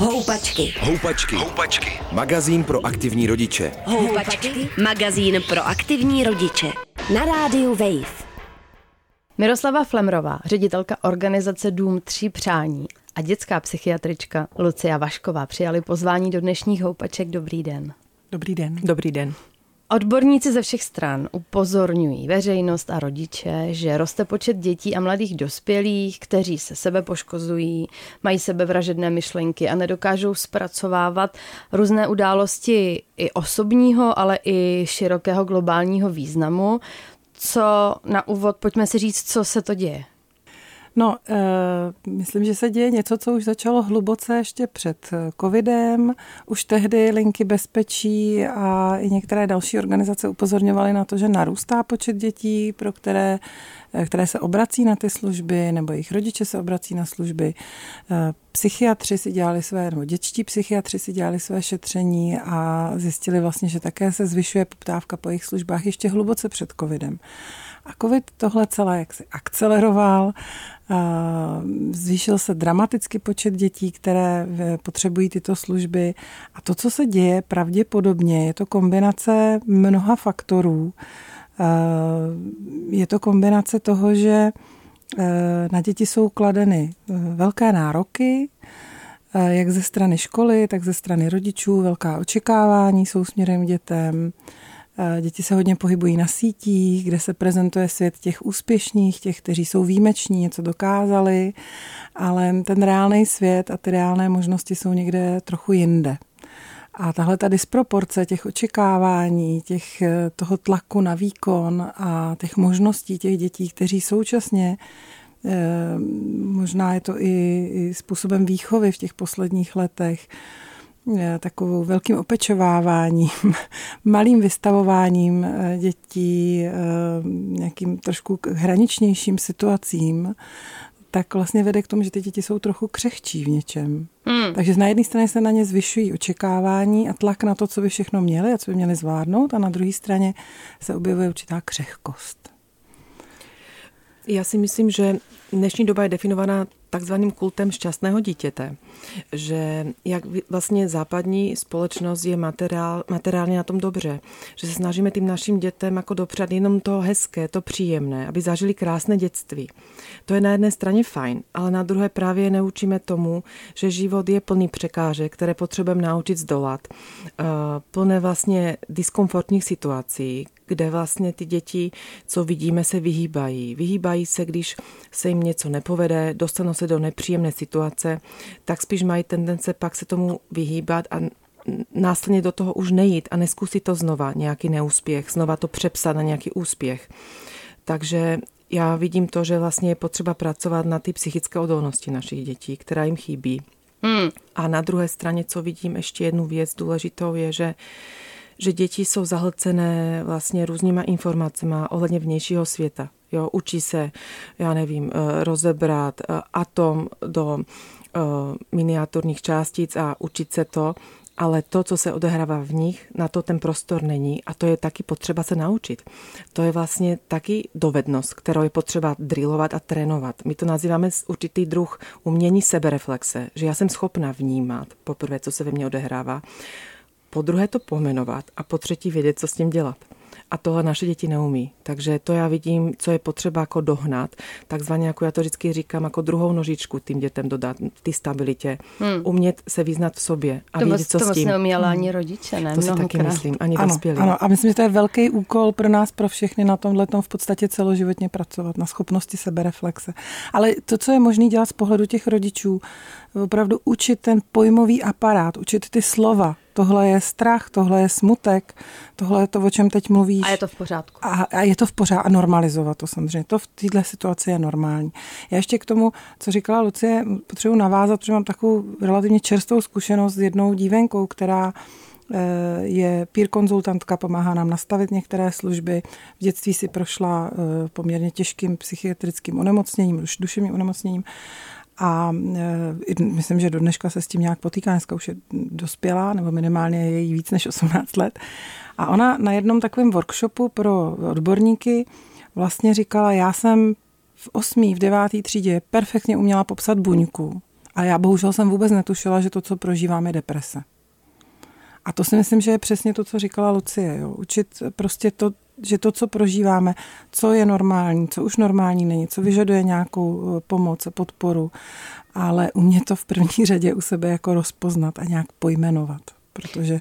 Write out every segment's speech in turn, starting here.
Houpačky. Houpačky. Houpačky. Magazín pro aktivní rodiče. Houpačky. Magazín pro aktivní rodiče. Na rádiu Wave. Miroslava Flemrová, ředitelka organizace Dům tří přání a dětská psychiatrička Lucia Vašková přijali pozvání do dnešních houpaček. Dobrý den. Dobrý den. Dobrý den. Odborníci ze všech stran upozorňují veřejnost a rodiče, že roste počet dětí a mladých dospělých, kteří se sebe poškozují, mají sebevražedné myšlenky a nedokážou zpracovávat různé události i osobního, ale i širokého globálního významu. Co na úvod, pojďme si říct, co se to děje. No, e, myslím, že se děje něco, co už začalo hluboce ještě před eh, covidem. Už tehdy linky bezpečí a i některé další organizace upozorňovaly na to, že narůstá počet dětí, pro které, eh, které se obrací na ty služby, nebo jejich rodiče se obrací na služby. E, psychiatři si dělali své, nebo dětští psychiatři si dělali své šetření a zjistili vlastně, že také se zvyšuje poptávka po jejich službách ještě hluboce před covidem. A covid tohle celé jaksi akceleroval, zvýšil se dramaticky počet dětí, které eh, potřebují tyto služby. A to, co se děje, pravděpodobně je to kombinace mnoha faktorů. Je to kombinace toho, že eh, na děti jsou kladeny eh, velké nároky, jak ze strany školy, tak ze strany rodičů, velká očekávání jsou směrem dětem. Děti se hodně pohybují na sítích, kde se prezentuje svět těch úspěšných, těch, kteří jsou výjimeční, něco dokázali, ale ten reálný svět a ty reálné možnosti jsou někde trochu jinde. A tahle ta disproporce těch očekávání, těch, toho tlaku na výkon a těch možností těch dětí, kteří současně eh, možná je to i, i způsobem výchovy v těch posledních letech, takovou velkým opečováváním, malým vystavováním eh, dětí, eh, nějakým trošku hraničnějším situacím, tak vlastně vede k tomu, že ty děti jsou trochu křehčí v něčem. Hmm. Takže na jedné straně se na ně zvyšují očekávání a tlak na to, co by všechno měli a co by měli zvládnout, a na druhé straně se objevuje určitá křehkost. Já si myslím, že dnešní doba je definovaná takzvaným kultem šťastného dítěte, že jak vlastně západní společnost je materiál, materiálně na tom dobře, že se snažíme tím našim dětem jako dopřát jenom to hezké, to příjemné, aby zažili krásné dětství. To je na jedné straně fajn, ale na druhé právě neučíme tomu, že život je plný překážek, které potřebujeme naučit zdolat, eh, plné vlastně diskomfortních situací, kde vlastně ty děti, co vidíme, se vyhýbají. Vyhýbají se, když se jim něco nepovede, dostanou se do nepříjemné situace, tak spíš mají tendence pak se tomu vyhýbat a následně do toho už nejít a neskusit to znova, nějaký neúspěch, znova to přepsat na nějaký úspěch. Takže já vidím to, že vlastně je potřeba pracovat na ty psychické odolnosti našich dětí, která jim chybí. Hmm. A na druhé straně, co vidím, ještě jednu věc důležitou je, že že děti jsou zahlcené vlastně různýma informacemi ohledně vnějšího světa. Jo, učí se, já nevím, eh, rozebrat eh, atom do miniaturních částic a učit se to, ale to, co se odehrává v nich, na to ten prostor není a to je taky potřeba se naučit. To je vlastně taky dovednost, kterou je potřeba drillovat a trénovat. My to nazýváme určitý druh umění sebereflexe, že já jsem schopna vnímat poprvé, co se ve mně odehrává po druhé to pomenovat a po třetí vědět, co s tím dělat. A tohle naše děti neumí. Takže to já vidím, co je potřeba jako dohnat. Takzvaně, jako já to vždycky říkám, jako druhou nožičku tím dětem dodat, ty stabilitě. Hmm. Umět se vyznat v sobě a to vědět, co to s tím. To neuměla hmm. ani rodiče, ne? To si taky myslím, ani ano, dospělí. Ano, a myslím, že to je velký úkol pro nás, pro všechny na tomhle v podstatě celoživotně pracovat, na schopnosti sebereflexe. Ale to, co je možné dělat z pohledu těch rodičů, opravdu učit ten pojmový aparát, učit ty slova, tohle je strach, tohle je smutek, tohle je to, o čem teď mluvíš. A je to v pořádku. A, a je to v pořádku a normalizovat to samozřejmě. To v této situaci je normální. Já ještě k tomu, co říkala Lucie, potřebuji navázat, protože mám takovou relativně čerstvou zkušenost s jednou dívenkou, která eh, je peer konzultantka, pomáhá nám nastavit některé služby. V dětství si prošla eh, poměrně těžkým psychiatrickým onemocněním, duševním onemocněním a e, myslím, že do dneška se s tím nějak potýká, dneska už je dospělá, nebo minimálně je jí víc než 18 let. A ona na jednom takovém workshopu pro odborníky vlastně říkala, já jsem v osmý, v devátý třídě perfektně uměla popsat buňku. A A já bohužel jsem vůbec netušila, že to, co prožívám, je deprese. A to si myslím, že je přesně to, co říkala Lucie. Jo. Učit prostě to, že to, co prožíváme, co je normální, co už normální není, co vyžaduje nějakou eh, pomoc, podporu, ale umět to v první řadě u sebe jako rozpoznat a nějak pojmenovat. Protože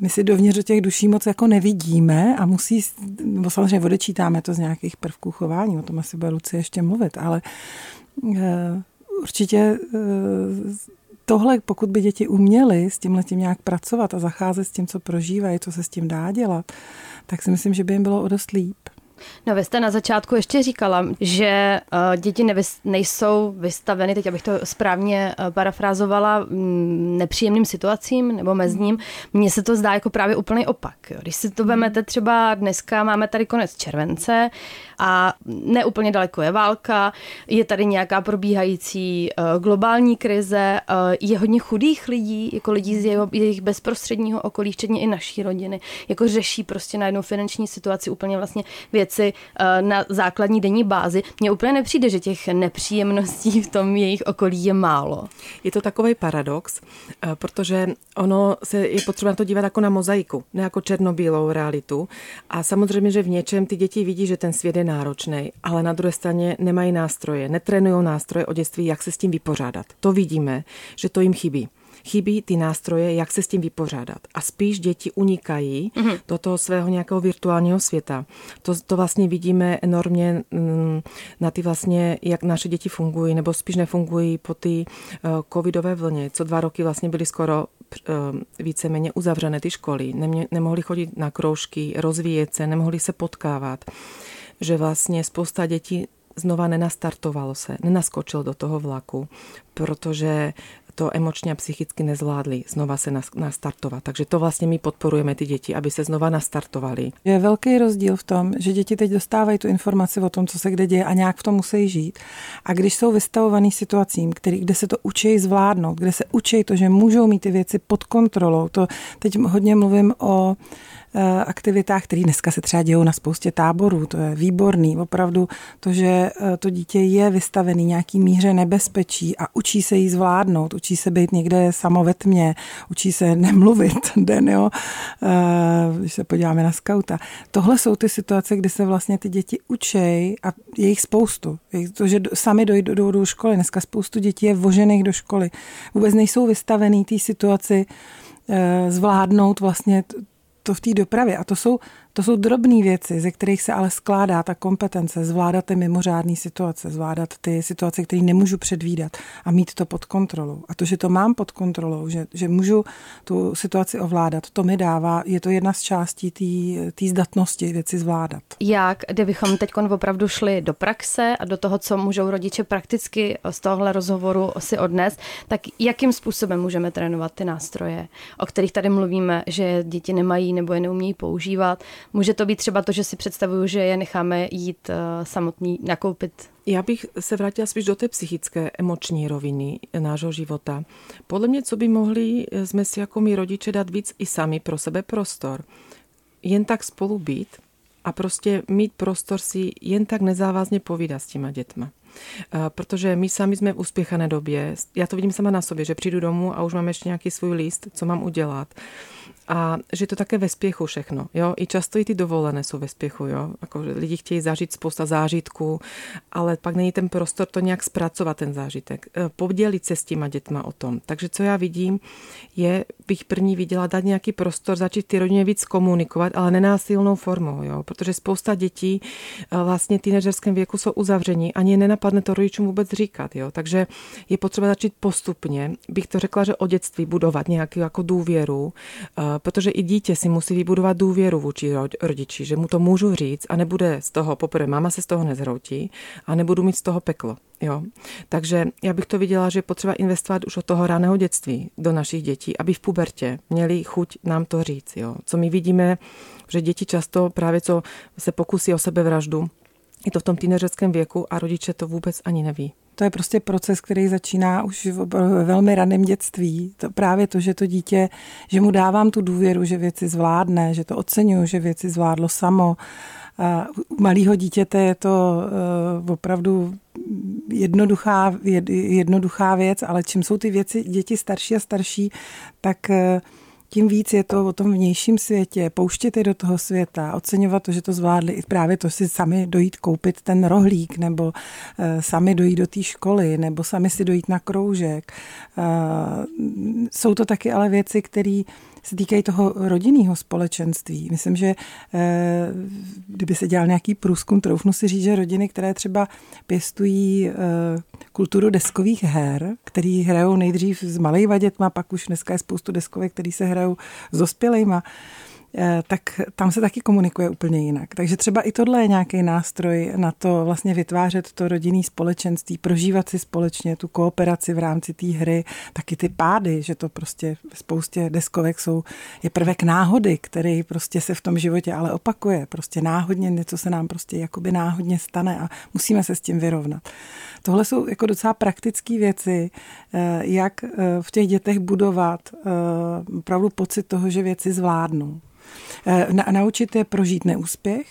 my si dovnitř těch duší moc jako nevidíme a musí, nebo samozřejmě odečítáme to z nějakých prvků chování, o tom asi bude Lucie ještě mluvit, ale eh, určitě eh, tohle, pokud by děti uměly s tím letím nějak pracovat a zacházet s tím, co prožívají, co se s tím dá dělat, tak si myslím, že by jim bylo o dost líp. No vy jste na začátku ještě říkala, že uh, děti nevys- nejsou vystaveny, teď abych to správně uh, parafrázovala, m, nepříjemným situacím nebo mezním. Mně se to zdá jako právě úplný opak. Jo. Když si to vezmete třeba dneska, máme tady konec července a neúplně daleko je válka, je tady nějaká probíhající uh, globální krize, uh, je hodně chudých lidí, jako lidí z jejich bezprostředního okolí, včetně i naší rodiny, jako řeší prostě najednou finanční situaci úplně vlastně věc věci eh, na základní denní bázi. Mně úplně nepřijde, že těch nepříjemností v tom jejich okolí je málo. Je to takový paradox, eh, protože ono se je potřeba to dívat jako na mozaiku, ne jako černobílou realitu. A samozřejmě, že v něčem ty děti vidí, že ten svět je náročný, ale na druhé straně nemají nástroje, netrénují nástroje o dětství, jak se s tím vypořádat. To vidíme, že to jim chybí chybí ty nástroje, jak se s tím vypořádat. A spíš děti unikají mm-hmm. do toho svého nějakého virtuálního světa. To, to vlastně vidíme enormně mm, na ty vlastně, jak naše děti fungují, nebo spíš nefungují po ty uh, covidové vlně, co dva roky vlastně byly skoro uh, víceméně uzavřené ty školy. Nemě, nemohli chodit na kroužky, rozvíjet se, nemohli se potkávat. Že vlastně spousta dětí znova nenastartovalo se, nenaskočil do toho vlaku, protože to emočně a psychicky nezvládli znova se nastartovat. Takže to vlastně my podporujeme ty děti, aby se znova nastartovali. Je velký rozdíl v tom, že děti teď dostávají tu informaci o tom, co se kde děje a nějak v tom musí žít. A když jsou vystavovaný situacím, který, kde se to učí zvládnout, kde se učí to, že můžou mít ty věci pod kontrolou, to teď hodně mluvím o aktivitách, které dneska se třeba dějou na spoustě táborů. To je výborný. Opravdu to, že eh, to dítě je vystavený nějaký míře nebezpečí a učí se jí zvládnout, učí se být někde samo ve tmě, učí se nemluvit den, jo? Eh, když se podíváme na skauta. Tohle jsou ty situace, kdy se vlastně ty děti učí a je jich spoustu. To, že sami dojdou do, do školy. Dneska spoustu dětí je vožených do školy. Vůbec nejsou vystavený té situaci zvládnout vlastně to v té dopravě. A to jsou to jsou drobné věci, ze kterých se ale skládá ta kompetence zvládat ty mimořádné situace, zvládat ty situace, které nemůžu předvídat a mít to pod kontrolou. A to, že to mám pod kontrolou, že, že můžu tu situaci ovládat, to mi dává, je to jedna z částí té zdatnosti věci zvládat. Jak, kdybychom teď opravdu šli do praxe a do toho, co můžou rodiče prakticky z tohohle rozhovoru si odnes, tak jakým způsobem můžeme trénovat ty nástroje, o kterých tady mluvíme, že děti nemají nebo je neumějí používat, Může to být třeba to, že si představuju, že je necháme jít uh, samotný nakoupit Já bych se vrátila spíš do té psychické, emoční roviny nášho života. Podle mě, co by mohli jsme si jako my rodiče dát víc i sami pro sebe prostor. Jen tak spolu být a prostě mít prostor si jen tak nezávazně povídat s těma dětma. Eh, protože my sami jsme v uspěchané době. Já to vidím sama na sobě, že přijdu domů a už mám ještě nějaký svůj list, co mám udělat a že je to také ve spěchu všechno. Jo? I často i ty dovolené jsou ve spěchu. Jo? Jako, že lidi chtějí zažít spousta zážitků, ale pak není ten prostor to nějak zpracovat, ten zážitek. E, podělit se s těma dětma o tom. Takže co já vidím, je, bych první viděla dát nějaký prostor, začít ty rodině víc komunikovat, ale nenásilnou formou, jo? protože spousta dětí e, vlastně v teenagerském věku jsou uzavření, ani nenapadne to rodičům vůbec říkat. Jo? Takže je potřeba začít postupně, bych to řekla, že o dětství budovat nějakou jako důvěru, protože i dítě si musí vybudovat důvěru vůči rodiči, že mu to můžu říct a nebude z toho, poprvé máma se z toho nezhroutí a nebudu mít z toho peklo. Jo. Takže já bych to viděla, že je potřeba investovat už od toho raného dětství do našich dětí, aby v pubertě měli chuť nám to říct. Jo. Co my vidíme, že děti často právě co se pokusí o sebevraždu, je to v tom týneřeckém věku a rodiče to vůbec ani neví. To je prostě proces, který začíná už v velmi raném dětství. To právě to, že to dítě, že mu dávám tu důvěru, že věci zvládne, že to oceňuju, že věci zvládlo samo A u malého dítěte je to uh, opravdu jednoduchá, jednoduchá věc, ale čím jsou ty věci děti starší a starší, tak uh, tím víc je to o tom vnějším světě, pouštět je do toho světa, oceňovat to, že to zvládli i právě to si sami dojít koupit ten rohlík, nebo uh, sami dojít do té školy, nebo sami si dojít na kroužek. Uh, jsou to taky ale věci, které se týkají toho rodinného společenství. Myslím, že eh, kdyby se dělal nějaký průzkum, troufnu si říct, že rodiny, které třeba pěstují eh, kulturu deskových her, který hrajou nejdřív s malejma dětma, pak už dneska je spoustu deskovek, který se hrajou s dospělejma, tak tam se taky komunikuje úplně jinak. Takže třeba i tohle je nějaký nástroj na to vlastně vytvářet to rodinný společenství, prožívat si společně tu kooperaci v rámci té hry, taky ty pády, že to prostě v spoustě deskovek jsou, je prvek náhody, který prostě se v tom životě ale opakuje. Prostě náhodně něco se nám prostě jakoby náhodně stane a musíme se s tím vyrovnat. Tohle jsou jako docela praktické věci, eh, jak eh, v těch dětech budovat opravdu pocit toho, že věci zvládnou. Eh, na, naučit je prožít neúspěch,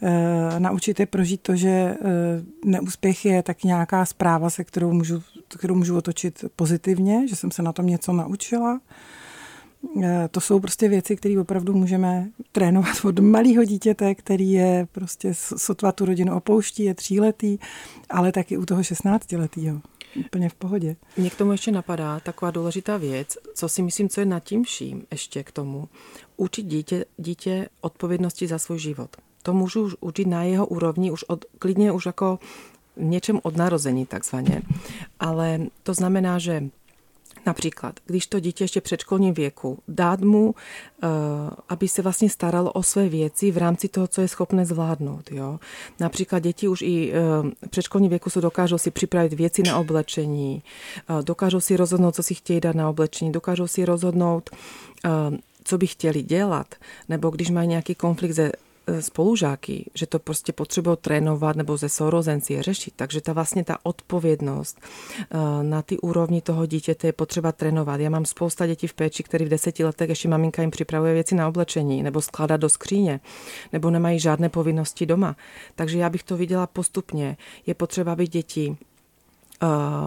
Uh, naučit je prožít to, že uh, neúspěch je tak nějaká zpráva, se kterou můžu, kterou můžu otočit pozitivně, že jsem se na tom něco naučila. Uh, to jsou prostě věci, které opravdu můžeme trénovat od malého dítěte, který je prostě sotva tu rodinu opouští, je tříletý, ale taky u toho 16-letého úplně v pohodě. Mě k tomu ještě napadá taková důležitá věc, co si myslím, co je nad tím vším ještě k tomu. Učit dítě, dítě odpovědnosti za svůj život. To můžu už učit na jeho úrovni, už od, klidně už jako něčem od narození takzvaně. Ale to znamená, že Například, když to dítě ještě předškolním věku, dát mu, eh, aby se vlastně staralo o své věci v rámci toho, co je schopné zvládnout. Jo? Například děti už i eh, v předškolním věku se dokážou si připravit věci na oblečení, eh, dokážou si rozhodnout, co si chtějí dát na oblečení, dokážou si rozhodnout, co by chtěli dělat, nebo když mají nějaký konflikt se spolužáky, že to prostě potřebují trénovat nebo ze sourozenci řešit. Takže ta vlastně ta odpovědnost eh, na ty úrovni toho dítěte je potřeba trénovat. Já mám spousta dětí v péči, které v deseti letech ještě maminka jim připravuje věci na oblečení nebo skládá do skříně, nebo nemají žádné povinnosti doma. Takže já bych to viděla postupně. Je potřeba, aby děti eh,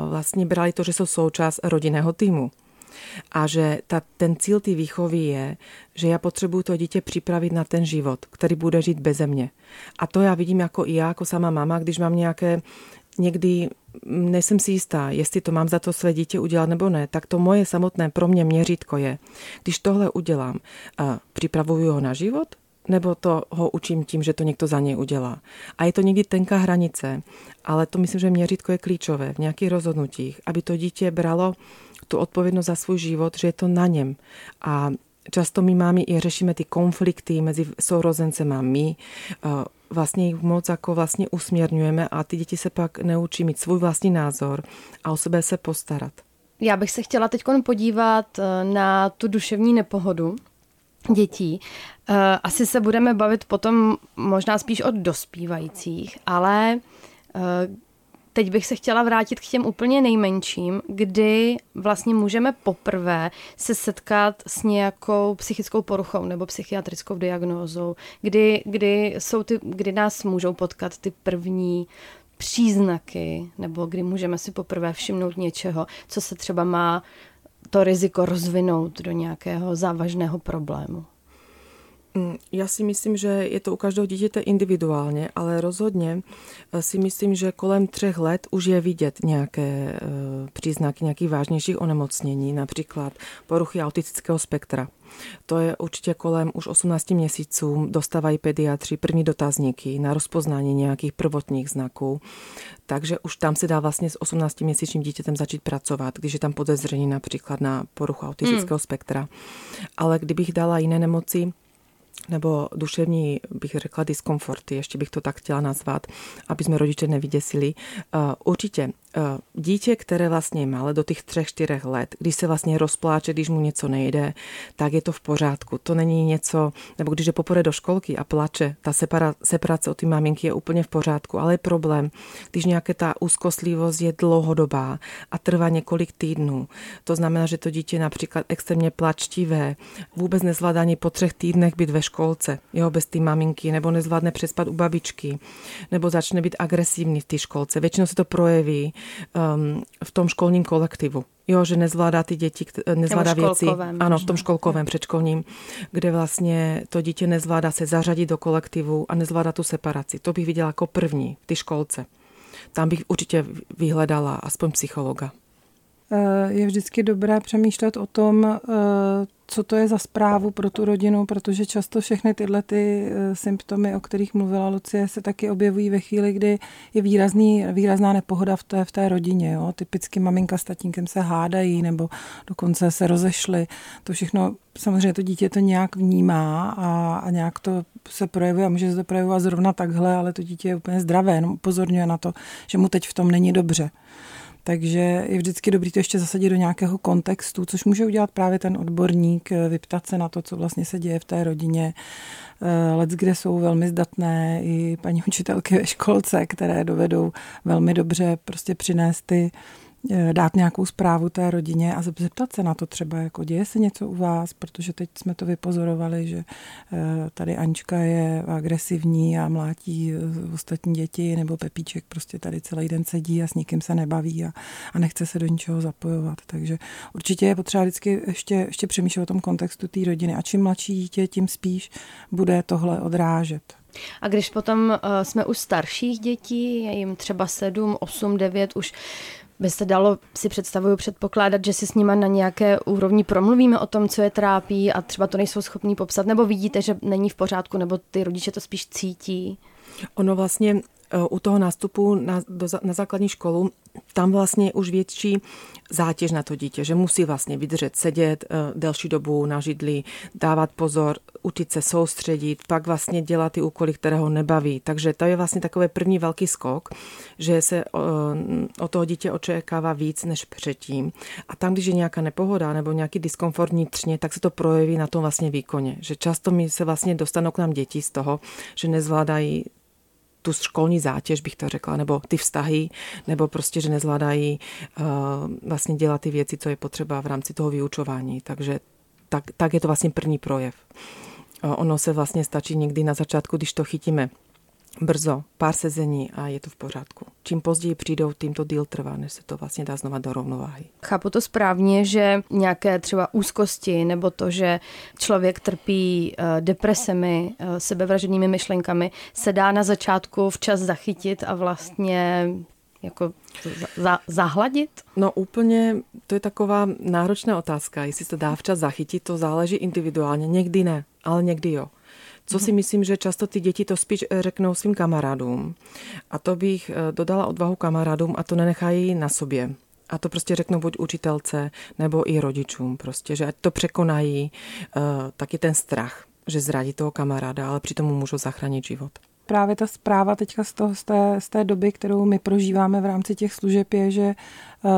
vlastně brali to, že jsou součást rodinného týmu a že ta, ten cíl té výchovy je, že já potřebuju to dítě připravit na ten život, který bude žít beze mě. A to já vidím jako i já, jako sama mama, když mám nějaké někdy nejsem si jistá, jestli to mám za to své dítě udělat nebo ne, tak to moje samotné pro mě měřítko je, když tohle udělám, připravuju ho na život, nebo to ho učím tím, že to někdo za něj udělá. A je to někdy tenká hranice, ale to myslím, že měřítko je klíčové v nějakých rozhodnutích, aby to dítě bralo tu odpovědnost za svůj život, že je to na něm. A často my máme i řešíme ty konflikty mezi sourozencem a my, vlastně jich moc jako vlastně usměrňujeme a ty děti se pak neučí mít svůj vlastní názor a o sebe se postarat. Já bych se chtěla teď podívat e, na tu duševní nepohodu dětí. E, asi se budeme bavit potom možná spíš od dospívajících, ale teď bych se chtěla vrátit k těm úplně nejmenším, kdy vlastně můžeme poprvé se setkat s nějakou psychickou poruchou nebo psychiatrickou diagnózou, kdy, kdy, jsou ty, kdy nás můžou potkat ty první příznaky, nebo kdy můžeme si poprvé všimnout něčeho, co se třeba má to riziko rozvinout do nějakého závažného problému. Mm, já si myslím, že je to u každého dítěte individuálně, ale rozhodně eh, si myslím, že kolem třech let už je vidět nějaké eh, příznaky nějakých vážnějších onemocnění, například poruchy autistického spektra. To je určitě kolem už 18 měsíců, dostávají pediatři první dotazníky na rozpoznání nějakých prvotních znaků. Takže už tam se dá vlastně s 18-měsíčním dítětem začít pracovat, když je tam podezření například na poruchu autistického hmm. spektra. Ale kdybych dala jiné nemoci, nebo duševní, bych řekla, diskomforty, ještě bych to tak chtěla nazvat, aby jsme rodiče nevyděsili. Uh, určitě Eh, dítě, které vlastně je malé do těch třech, čtyřech let, když se vlastně rozpláče, když mu něco nejde, tak je to v pořádku. To není něco, nebo když je poprvé do školky a plače, ta separa, separace od té maminky je úplně v pořádku, ale je problém, když nějaká ta úzkostlivost je dlouhodobá a trvá několik týdnů. To znamená, že to dítě například extrémně plačtivé, vůbec nezvládá po třech týdnech být ve školce, jo, bez té maminky, nebo nezvládne přespat u babičky, nebo začne být agresivní v té školce. Většinou se to projeví um, v tom školním kolektivu. Jo, že nezvládá ty děti, nezvládá věci. Ano, v tom školkovém předškolním, kde vlastně to dítě nezvládá se zařadit do kolektivu a nezvládá tu separaci. To bych viděla jako první v té školce. Tam bych určitě vyhledala aspoň psychologa. Eh, je vždycky dobré přemýšlet o tom, eh, co to je za zprávu pro tu rodinu, protože často všechny tyhle ty eh, symptomy, o kterých mluvila Lucie, se taky objevují ve chvíli, kdy je výrazný, výrazná nepohoda v té, v té rodině. Jo. Typicky maminka s tatínkem se hádají nebo dokonce se rozešly. To všechno, samozřejmě to dítě to nějak vnímá a, a nějak to se projevuje a může se to projevovat zrovna takhle, ale to dítě je úplně zdravé, jenom upozorňuje na to, že mu teď v tom není dobře. Takže je vždycky dobrý to ještě zasadit do nějakého kontextu, což může udělat právě ten odborník, eh, vyptat se na to, co vlastně se děje v té rodině. Eh, let, kde jsou velmi zdatné i paní učitelky ve školce, které dovedou velmi dobře prostě přinést ty dát nějakou zprávu té rodině a zeptat se na to třeba, jako děje se něco u vás, protože teď jsme to vypozorovali, že eh, tady Anička je agresivní a mlátí eh, ostatní děti, nebo Pepíček prostě tady celý den sedí a s nikým se nebaví a, a nechce se do ničeho zapojovat. Takže určitě je potřeba vždycky ještě, ještě přemýšlet o tom kontextu té rodiny. A čím mladší dítě, tím spíš bude tohle odrážet. A když potom jsme u starších dětí, je jim třeba 7, 8, 9, už by se dalo, si představuju, předpokládat, že si s nima na nějaké úrovni promluvíme o tom, co je trápí a třeba to nejsou schopní popsat, nebo vidíte, že není v pořádku, nebo ty rodiče to spíš cítí? Ono vlastně u toho nástupu na, do, na základní školu, tam vlastně už větší zátěž na to dítě, že musí vlastně vydržet sedět uh, delší dobu na židli, dávat pozor, učit se soustředit, pak vlastně dělat ty úkoly, které ho nebaví. Takže to je vlastně takový první velký skok, že se uh, o toho dítě očekává víc než předtím. A tam, když je nějaká nepohoda nebo nějaký diskomfort vnitřně, tak se to projeví na tom vlastně výkoně. Že často mi se vlastně dostanou k nám děti z toho, že nezvládají tu školní zátěž, bych to řekla, nebo ty vztahy, nebo prostě, že nezvládají uh, vlastně dělat ty věci, co je potřeba v rámci toho vyučování. Takže tak, tak je to vlastně první projev. Uh, ono se vlastně stačí někdy na začátku, když to chytíme brzo, pár sezení a je to v pořádku. Čím později přijdou, tím to díl trvá, než se to vlastně dá znova do rovnováhy. Chápu to správně, že nějaké třeba úzkosti nebo to, že člověk trpí uh, depresemi, uh, sebevražednými myšlenkami, se dá na začátku včas zachytit a vlastně jako za, zahladit? No úplně, to je taková náročná otázka. Jestli se to dá včas zachytit, to záleží individuálně. Někdy ne, ale někdy jo. Co si myslím, že často ty děti to spíš eh, řeknou svým kamarádům. A to bych eh, dodala odvahu kamarádům a to nenechají na sobě. A to prostě řeknou buď učitelce, nebo i rodičům prostě, že ať to překonají uh, taky ten strach, že zradí toho kamaráda, ale přitom mu můžou zachránit život právě ta zpráva teďka z, toho, z, té, z té doby, kterou my prožíváme v rámci těch služeb, je, že uh,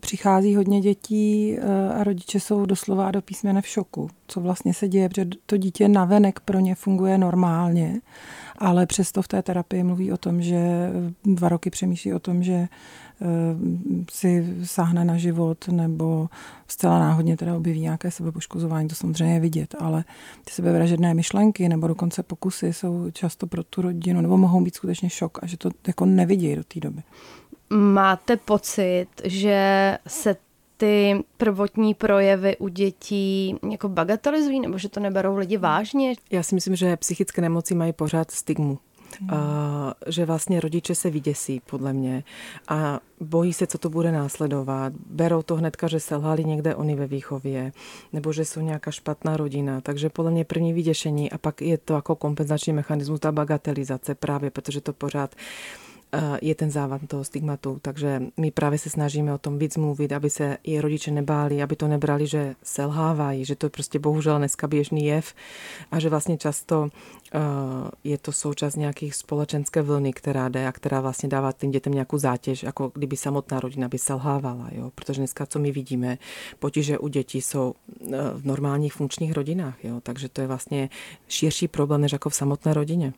přichází hodně dětí uh, a rodiče jsou doslova do písmene v šoku, co vlastně se děje, protože to dítě navenek pro ně funguje normálně, ale přesto v té terapii mluví o tom, že dva roky přemýšlí o tom, že Eh, si sáhne na život nebo zcela náhodně teda objeví nějaké sebepoškozování, to samozřejmě je vidět, ale ty sebevražedné myšlenky nebo dokonce pokusy jsou často pro tu rodinu, nebo mohou být skutečně šok a že to jako nevidějí do té doby. Máte pocit, že se ty prvotní projevy u dětí jako bagatelizují, nebo že to neberou lidi vážně? Já si myslím, že psychické nemoci mají pořád stigmu. Hmm. A, že vlastně rodiče se vyděsí, podle mě, a bojí se, co to bude následovat. Berou to hnedka, že selhali někde oni ve výchově, nebo že jsou nějaká špatná rodina. Takže podle mě první vyděšení a pak je to jako kompenzační mechanismus, ta bagatelizace právě, protože to pořád je ten závad toho stigmatu. Takže my právě se snažíme o tom víc mluvit, aby se i rodiče nebáli, aby to nebrali, že selhávají, že to je prostě bohužel dneska běžný jev a že vlastně často je to součást nějakých společenské vlny, která jde a která vlastně dává tým dětem nějakou zátěž, jako kdyby samotná rodina by selhávala. Jo? Protože dneska, co my vidíme, potíže u dětí jsou uh, v normálních funkčních rodinách. Jo? Takže to je vlastně širší problém než jako v samotné rodině.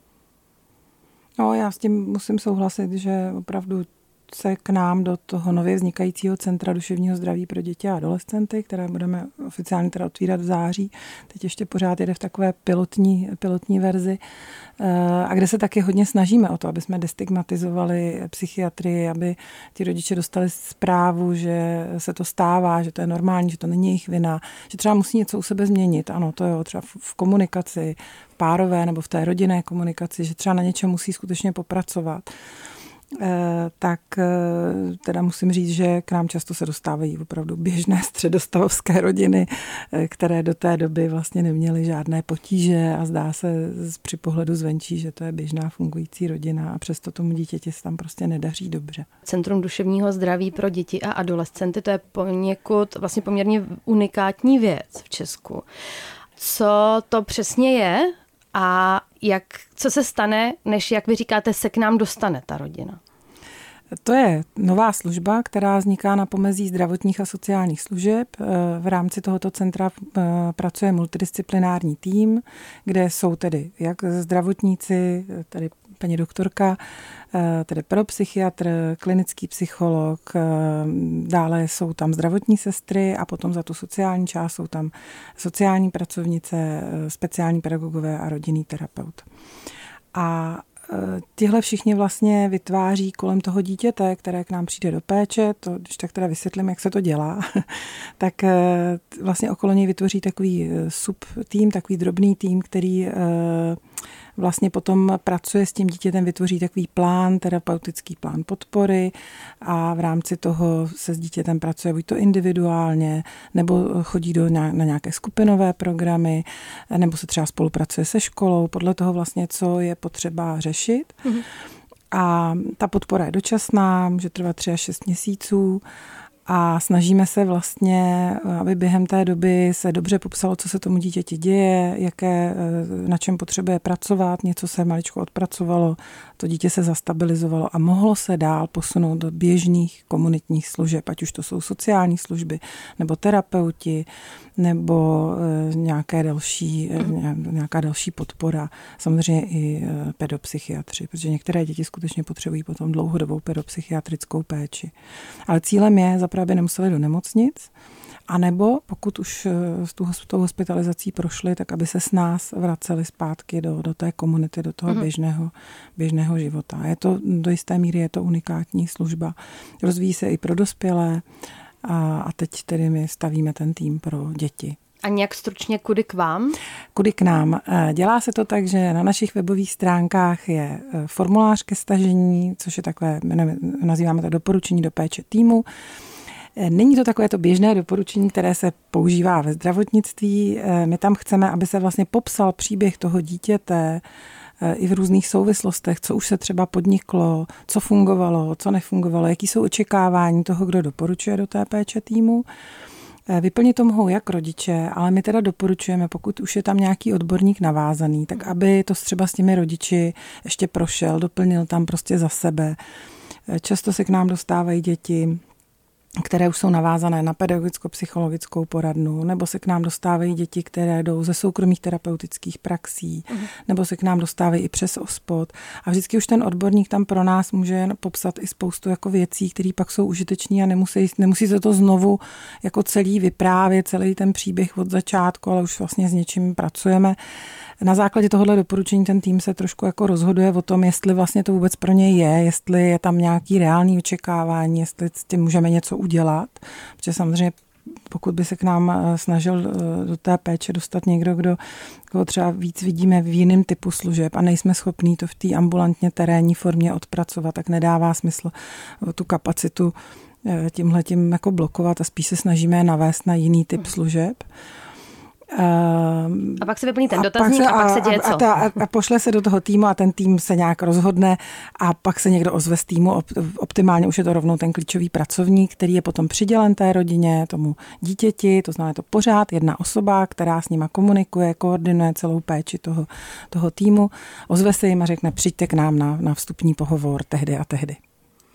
No, já s tím musím souhlasit, že opravdu se k nám do toho nově vznikajícího Centra duševního zdraví pro děti a adolescenty, které budeme oficiálně teda otvírat v září. Teď ještě pořád jede v takové pilotní, pilotní verzi. Eh, a kde se taky hodně snažíme o to, aby jsme destigmatizovali psychiatrii, aby ti rodiče dostali zprávu, že se to stává, že to je normální, že to není jejich vina, že třeba musí něco u sebe změnit. Ano, to je třeba v komunikaci, v párové nebo v té rodinné komunikaci, že třeba na něčem musí skutečně popracovat. Eh, tak eh, teda musím říct, že k nám často se dostávají opravdu běžné středostavovské rodiny, eh, které do té doby vlastně neměly žádné potíže a zdá se při pohledu zvenčí, že to je běžná fungující rodina a přesto tomu dítěti se tam prostě nedaří dobře. Centrum duševního zdraví pro děti a adolescenty, to je poněkud vlastně poměrně unikátní věc v Česku. Co to přesně je a jak, co se stane, než, jak vy říkáte, se k nám dostane ta rodina? To je nová služba, která vzniká na pomezí zdravotních a sociálních služeb. V rámci tohoto centra eh, pracuje multidisciplinární tým, kde jsou tedy jak zdravotníci, tedy paní doktorka, eh, tedy psychiatr, klinický psycholog, eh, dále jsou tam zdravotní sestry a potom za tu sociální část jsou tam sociální pracovnice, eh, speciální pedagogové a rodinný terapeut. A Tihle všichni vlastně vytváří kolem toho dítěte, které k nám přijde do péče, to, když tak teda vysvětlím, jak se to dělá, tak vlastně okolo něj vytvoří takový sub tým, takový drobný tým, který vlastně potom pracuje s tím dítětem, vytvoří takový plán, terapeutický plán podpory a v rámci toho se s dítětem pracuje buď to individuálně, nebo chodí do, na nějaké skupinové programy, nebo se třeba spolupracuje se školou, podle toho vlastně, co je potřeba řešit. Mm-hmm. A ta podpora je dočasná, může trvat 3 až 6 měsíců a snažíme se vlastně, aby během té doby se dobře popsalo, co se tomu dítěti děje, jaké, na čem potřebuje pracovat, něco se maličko odpracovalo, to dítě se zastabilizovalo a mohlo se dál posunout do běžných komunitních služeb, ať už to jsou sociální služby, nebo terapeuti, nebo eh, nějaké další, eh, nějaká další podpora, samozřejmě i eh, pedopsychiatři, protože některé děti skutečně potřebují potom dlouhodobou pedopsychiatrickou péči. Ale cílem je zaprvé, aby nemuseli do nemocnic, a nebo pokud už s tou, s tou hospitalizací prošli, tak aby se s nás vraceli zpátky do, do té komunity, do toho mm-hmm. běžného, běžného života. Je to do jisté míry je to unikátní služba. Rozvíjí se i pro dospělé a, a teď tedy my stavíme ten tým pro děti. A nějak stručně kudy k vám? Kudy k nám. E, dělá se to tak, že na našich webových stránkách je e, formulář ke stažení, což je takové, nazýváme to doporučení do péče týmu. Není to takové to běžné doporučení, které se používá ve zdravotnictví. My tam chceme, aby se vlastně popsal příběh toho dítěte, i v různých souvislostech, co už se třeba podniklo, co fungovalo, co nefungovalo, jaký jsou očekávání toho, kdo doporučuje do té péče týmu. Eh, vyplnit to mohou jak rodiče, ale my teda doporučujeme, pokud už je tam nějaký odborník navázaný, tak aby to třeba s těmi rodiči ještě prošel, doplnil tam prostě za sebe. Eh, často se k nám dostávají děti, které už jsou navázané na pedagogicko-psychologickou poradnu, nebo se k nám dostávají děti, které jdou ze soukromých terapeutických praxí, uh-huh. nebo se k nám dostávají i přes OSPOD. A vždycky už ten odborník tam pro nás může popsat i spoustu jako věcí, které pak jsou užiteční a nemusí, nemusí se to znovu jako celý vyprávět, celý ten příběh od začátku, ale už vlastně s něčím pracujeme na základě tohohle doporučení ten tým se trošku jako rozhoduje o tom, jestli vlastně to vůbec pro něj je, jestli je tam nějaký reálný očekávání, jestli s tím můžeme něco udělat, protože samozřejmě pokud by se k nám eh, snažil eh, do té péče dostat někdo, kdo koho třeba víc vidíme v jiném typu služeb a nejsme schopní to v té ambulantně terénní formě odpracovat, tak nedává smysl eh, tu kapacitu tímhle tím jako blokovat a spíš se snažíme navést na jiný typ služeb. A pak se vyplní ten dotazník a, a pak se děje co? A, ta, a, a pošle se do toho týmu a ten tým se nějak rozhodne a pak se někdo ozve z týmu. Optimálně už je to rovnou ten klíčový pracovník, který je potom přidělen té rodině, tomu dítěti, to znamená to pořád jedna osoba, která s nima komunikuje, koordinuje celou péči toho, toho týmu. Ozve se jim a řekne, přijďte k nám na, na vstupní pohovor tehdy a tehdy.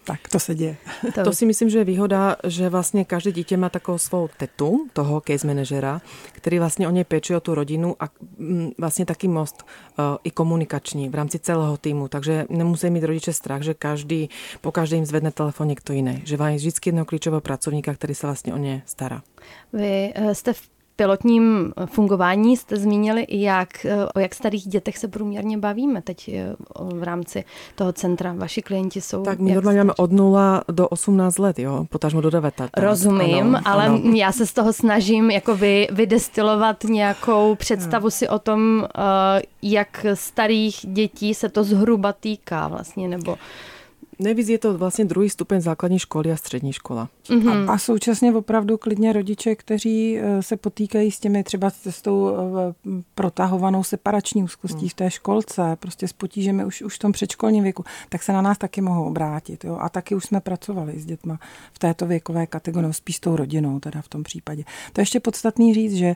Tak to se děje. To, to si myslím, že je výhoda, že vlastně každé dítě má takovou svou tetu, toho case manažera, který vlastně o ně pečuje o tu rodinu a mm, vlastně taký most uh, i komunikační v rámci celého týmu. Takže nemusí mít rodiče strach, že každý, po každém jim zvedne telefon někdo jiný. Že mají vždycky jednoho klíčového pracovníka, který se vlastně o ně stará. Vy eh, jste v pilotním fungování jste zmínili, jak, o jak starých dětech se průměrně bavíme teď eh, v rámci toho centra. Vaši klienti jsou... Tak my normálně máme od 0 do 18 let, jo, potažmo do 9. Tak. Rozumím, ano, ale ano. já se z toho snažím jako vy, vydestilovat nějakou představu si o tom, eh, jak starých dětí se to zhruba týká vlastně, nebo... Nejvíc je to vlastně druhý stupeň základní školy a střední škola. Mm-hmm. A, a současně opravdu klidně rodiče, kteří eh, se potýkají s těmi třeba s tou eh, protahovanou separační úzkostí mm. v té školce, prostě s potížemi už, už v tom předškolním věku, tak se na nás taky mohou obrátit. Jo? A taky už jsme pracovali s dětma v této věkové kategorii, spíš s tou rodinou teda v tom případě. To je ještě podstatný říct, že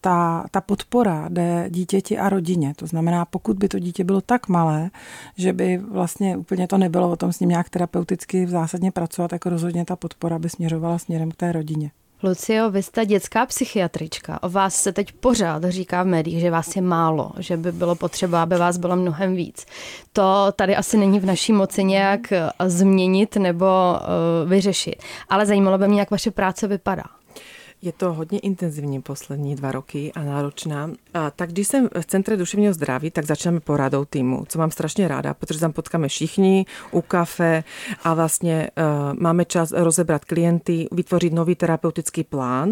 ta, ta podpora jde dítěti a rodině. To znamená, pokud by to dítě bylo tak malé, že by vlastně úplně to nebylo o tom s ním nějak terapeuticky zásadně pracovat, tak rozhodně ta podpora by směřovala směrem k té rodině. Lucio, vy jste dětská psychiatrička. O vás se teď pořád říká v médiích, že vás je málo, že by bylo potřeba, aby vás bylo mnohem víc. To tady asi není v naší moci nějak eh, změnit nebo uh, vyřešit. Ale zajímalo by mě, jak vaše práce vypadá. Je to hodně intenzivní poslední dva roky a náročná. A tak když jsem v Centre duševního zdraví, tak začínáme poradou týmu, co mám strašně ráda, protože tam potkáme všichni u kafe a vlastně uh, máme čas rozebrat klienty, vytvořit nový terapeutický plán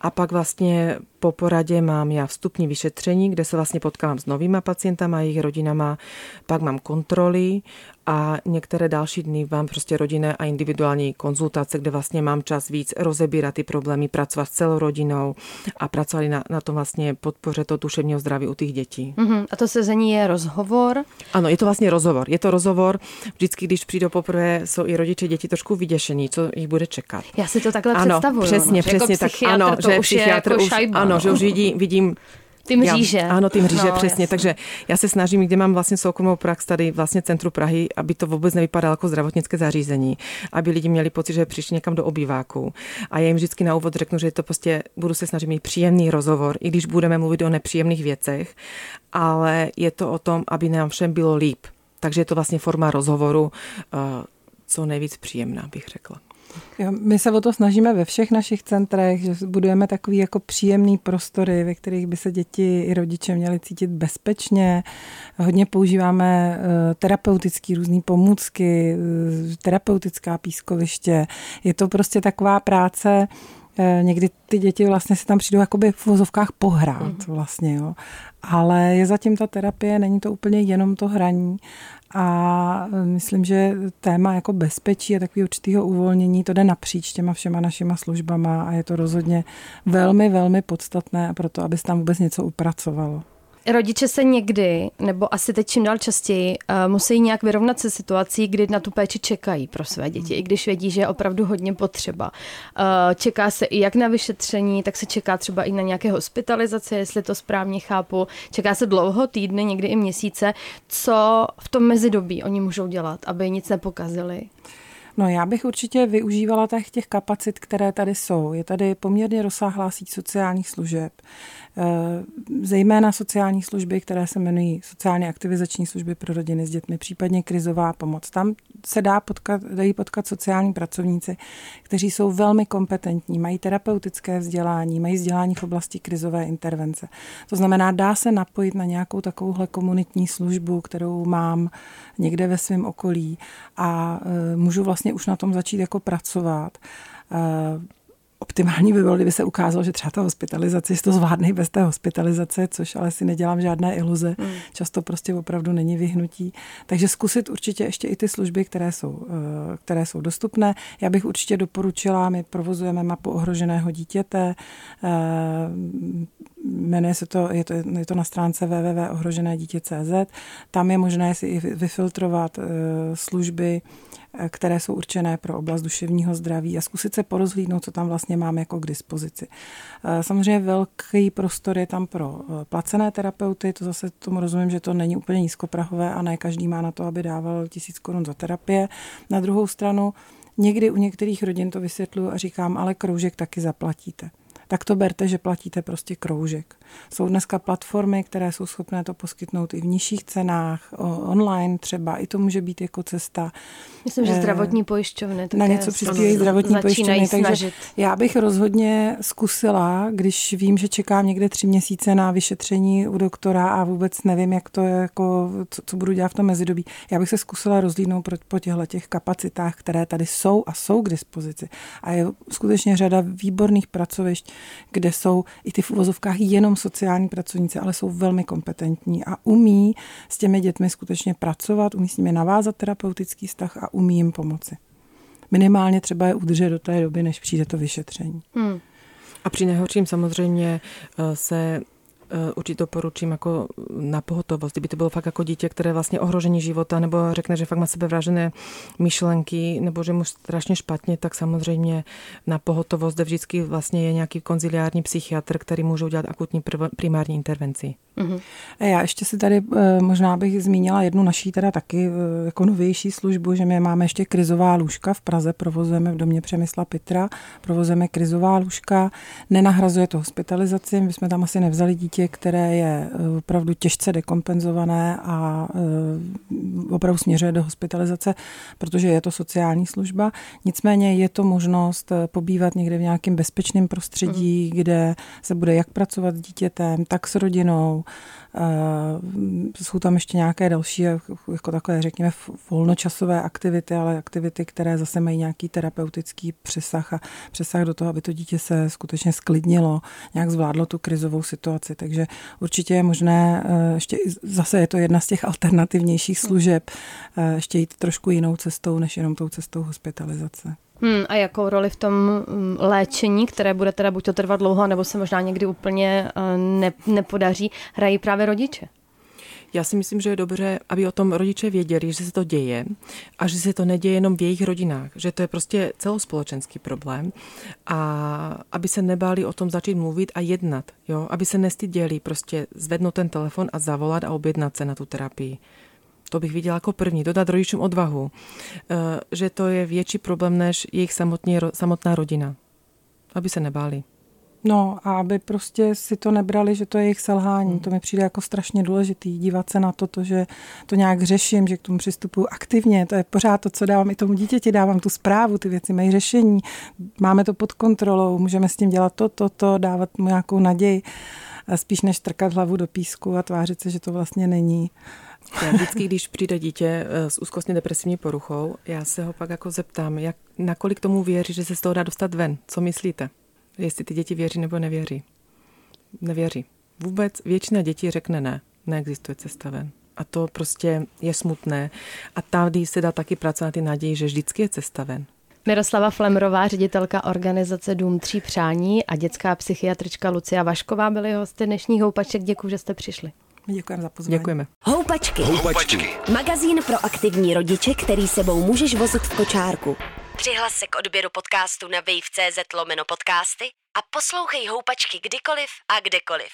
a pak vlastně po poradě mám já vstupní vyšetření, kde se vlastně potkávám s novýma pacientama a jejich rodinama, pak mám kontroly a některé další dny mám prostě rodinné a individuální konzultace, kde vlastně mám čas víc rozebírat ty problémy, pracovat s celou rodinou a pracovali na, na tom vlastně podpoře toho duševního zdraví u těch dětí. Uh-huh. A to sezení je rozhovor? Ano, je to vlastně rozhovor. Je to rozhovor, vždycky, když přijdou poprvé, jsou i rodiče děti trošku vyděšení, co jich bude čekat. Já si to takhle ano, představuju. Přesně, no, přesně jako tak. Ano, že psychiatr už, šajba, ano, no. že už vidím, vidím ty mříže. Já, ano, ty mříže, no, přesně. Jasný. Takže já se snažím, kde mám vlastně soukromou prax tady vlastně centru Prahy, aby to vůbec nevypadalo jako zdravotnické zařízení, aby lidi měli pocit, že přišli někam do obýváku. A já jim vždycky na úvod řeknu, že to prostě budu se snažit mít příjemný rozhovor, i když budeme mluvit o nepříjemných věcech, ale je to o tom, aby nám všem bylo líp. Takže je to vlastně forma rozhovoru, uh, co nejvíc příjemná, bych řekla. Jo, my se o to snažíme ve všech našich centrech, že budujeme takový jako příjemný prostory, ve kterých by se děti i rodiče měli cítit bezpečně. Hodně používáme eh, terapeutické různé pomůcky, eh, terapeutická pískoviště. Je to prostě taková práce, eh, někdy ty děti vlastně si tam přijdou jakoby v vozovkách pohrát mhm. vlastně, jo. Ale je zatím ta terapie, není to úplně jenom to hraní a myslím, že téma jako bezpečí a takový určitého uvolnění, to jde napříč těma všema našima službama a je to rozhodně velmi, velmi podstatné pro to, aby se tam vůbec něco upracovalo. Rodiče se někdy, nebo asi teď čím dál častěji, uh, musí nějak vyrovnat se situací, kdy na tu péči čekají pro své děti, i když vědí, že je opravdu hodně potřeba. Uh, čeká se i jak na vyšetření, tak se čeká třeba i na nějaké hospitalizace, jestli to správně chápu. Čeká se dlouho, týdny, někdy i měsíce. Co v tom mezidobí oni můžou dělat, aby nic nepokazili? No já bych určitě využívala těch, těch kapacit, které tady jsou. Je tady poměrně rozsáhlá síť sociálních služeb. Eh, zejména sociální služby, které se jmenují sociálně aktivizační služby pro rodiny s dětmi, případně krizová pomoc. Tam se dá potkat, dají potkat sociální pracovníci, kteří jsou velmi kompetentní, mají terapeutické vzdělání, mají vzdělání v oblasti krizové intervence. To znamená, dá se napojit na nějakou takovouhle komunitní službu, kterou mám někde ve svém okolí a eh, můžu vlastně už na tom začít jako pracovat. Optimální by bylo, kdyby se ukázalo, že třeba ta hospitalizace, že to zvládne bez té hospitalizace, což ale si nedělám žádné iluze. Hmm. Často prostě opravdu není vyhnutí. Takže zkusit určitě ještě i ty služby, které jsou, eh, které jsou dostupné. Já bych určitě doporučila, my provozujeme mapu ohroženého dítěte, eh, jmenuje se to, je to, je to na stránce www.ohroženédítě.cz. Tam je možné si i vyfiltrovat eh, služby, které jsou určené pro oblast duševního zdraví a zkusit se porozhlídnout, co tam vlastně máme jako k dispozici. Eh, samozřejmě velký prostor je tam pro eh, placené terapeuty, to zase tomu rozumím, že to není úplně nízkoprahové a ne každý má na to, aby dával tisíc korun za terapie. Na druhou stranu, někdy u některých rodin to vysvětluju a říkám, ale kroužek taky zaplatíte tak to berte, že platíte prostě kroužek. Jsou dneska platformy, které jsou schopné to poskytnout i v nižších cenách, online třeba, i to může být jako cesta. Myslím, že eh, zdravotní pojišťovny. Na něco přispívají zdravotní pojišťovny, takže já bych rozhodně zkusila, když vím, že čekám někde tři měsíce na vyšetření u doktora a vůbec nevím, jak to je, jako, co, co budu dělat v tom mezidobí. Já bych se zkusila rozlídnout po těchto těch kapacitách, které tady jsou a jsou k dispozici. A je skutečně řada výborných pracovišť, kde jsou i ty v uvozovkách jenom sociální pracovníci, ale jsou velmi kompetentní a umí s těmi dětmi skutečně pracovat, umí s nimi navázat terapeutický vztah a umí jim pomoci. Minimálně třeba je udržet do té doby, než přijde to vyšetření. Hmm. A při nejhorším samozřejmě eh, se Eh, určitě doporučím jako na pohotovost. Kdyby to bylo fakt jako dítě, které vlastně ohrožení života, nebo řekne, že fakt má sebevražené myšlenky, nebo že mu strašně špatně, tak samozřejmě na pohotovost, vždycky vlastně je nějaký konziliární psychiatr, který může udělat akutní primární intervenci. Mm-hmm. Já ještě si tady eh, možná bych zmínila jednu naší teda taky eh, jako novější službu, že my máme ještě krizová lůžka v Praze, provozujeme v domě Přemysla Pitra, provozujeme krizová lůžka, nenahrazuje to hospitalizaci, my jsme tam asi nevzali dítě, které je eh, opravdu těžce dekompenzované a opravdu směřuje do hospitalizace, protože je to sociální služba. Nicméně je to možnost pobývat někde v nějakém bezpečném prostředí, mm. kde se bude jak pracovat s dítětem, tak s rodinou, Eh, jsou tam ještě nějaké další, jako takové, řekněme, volnočasové aktivity, ale aktivity, které zase mají nějaký terapeutický přesah a přesah do toho, aby to dítě se skutečně sklidnilo, nějak zvládlo tu krizovou situaci. Takže určitě je možné, eh, ještě zase je to jedna z těch alternativnějších služeb, eh, ještě jít trošku jinou cestou, než jenom tou cestou hospitalizace. Hmm, a jakou roli v tom mm, léčení, které bude teda buď to trvat dlouho, nebo se možná někdy úplně eh, ne, nepodaří, hrají právě rodiče? Já si myslím, že je dobře, aby o tom rodiče věděli, že se to děje a že se to neděje jenom v jejich rodinách, že to je prostě celospolečenský problém a aby se nebáli o tom začít mluvit a jednat, jo? aby se nestyděli prostě zvednout ten telefon a zavolat a objednat se na tu terapii. To bych viděla jako první, dodat rodičům odvahu, eh, že to je větší problém než jejich samotný, samotná rodina. Aby se nebáli. No a aby prostě si to nebrali, že to je jejich selhání. Hmm. To mi přijde jako strašně důležitý. Dívat se na to, to, že to nějak řeším, že k tomu přistupuji aktivně. To je pořád to, co dávám i tomu dítěti. Dávám tu zprávu, ty věci mají řešení. Máme to pod kontrolou, můžeme s tím dělat to, to, to, dávat mu nějakou naději. Spíš než trkat hlavu do písku a tvářit se, že to vlastně není. Já vždycky, když přijde dítě eh, s úzkostně depresivní poruchou, já se ho pak jako zeptám, jak, nakolik tomu věří, že se z toho dá dostat ven. Co myslíte? Jestli ty děti věří nebo nevěří. Nevěří. Vůbec většina dětí řekne ne, neexistuje cesta ven. A to prostě je smutné. A tady se dá taky pracovat ty naději, že vždycky je cesta ven. Miroslava Flemrová, ředitelka organizace Dům tří přání a dětská psychiatrička Lucia Vašková byly hosty dnešních houpaček. Děkuji, že jste přišli. Děkujeme za pozvání. Děkujeme. Houpačky. Houpačky. Magazín pro aktivní rodiče, který sebou můžeš vozit v kočárku. Přihlas se k odběru podcastu na wave.cz lomeno podcasty a poslouchej Houpačky kdykoliv a kdekoliv.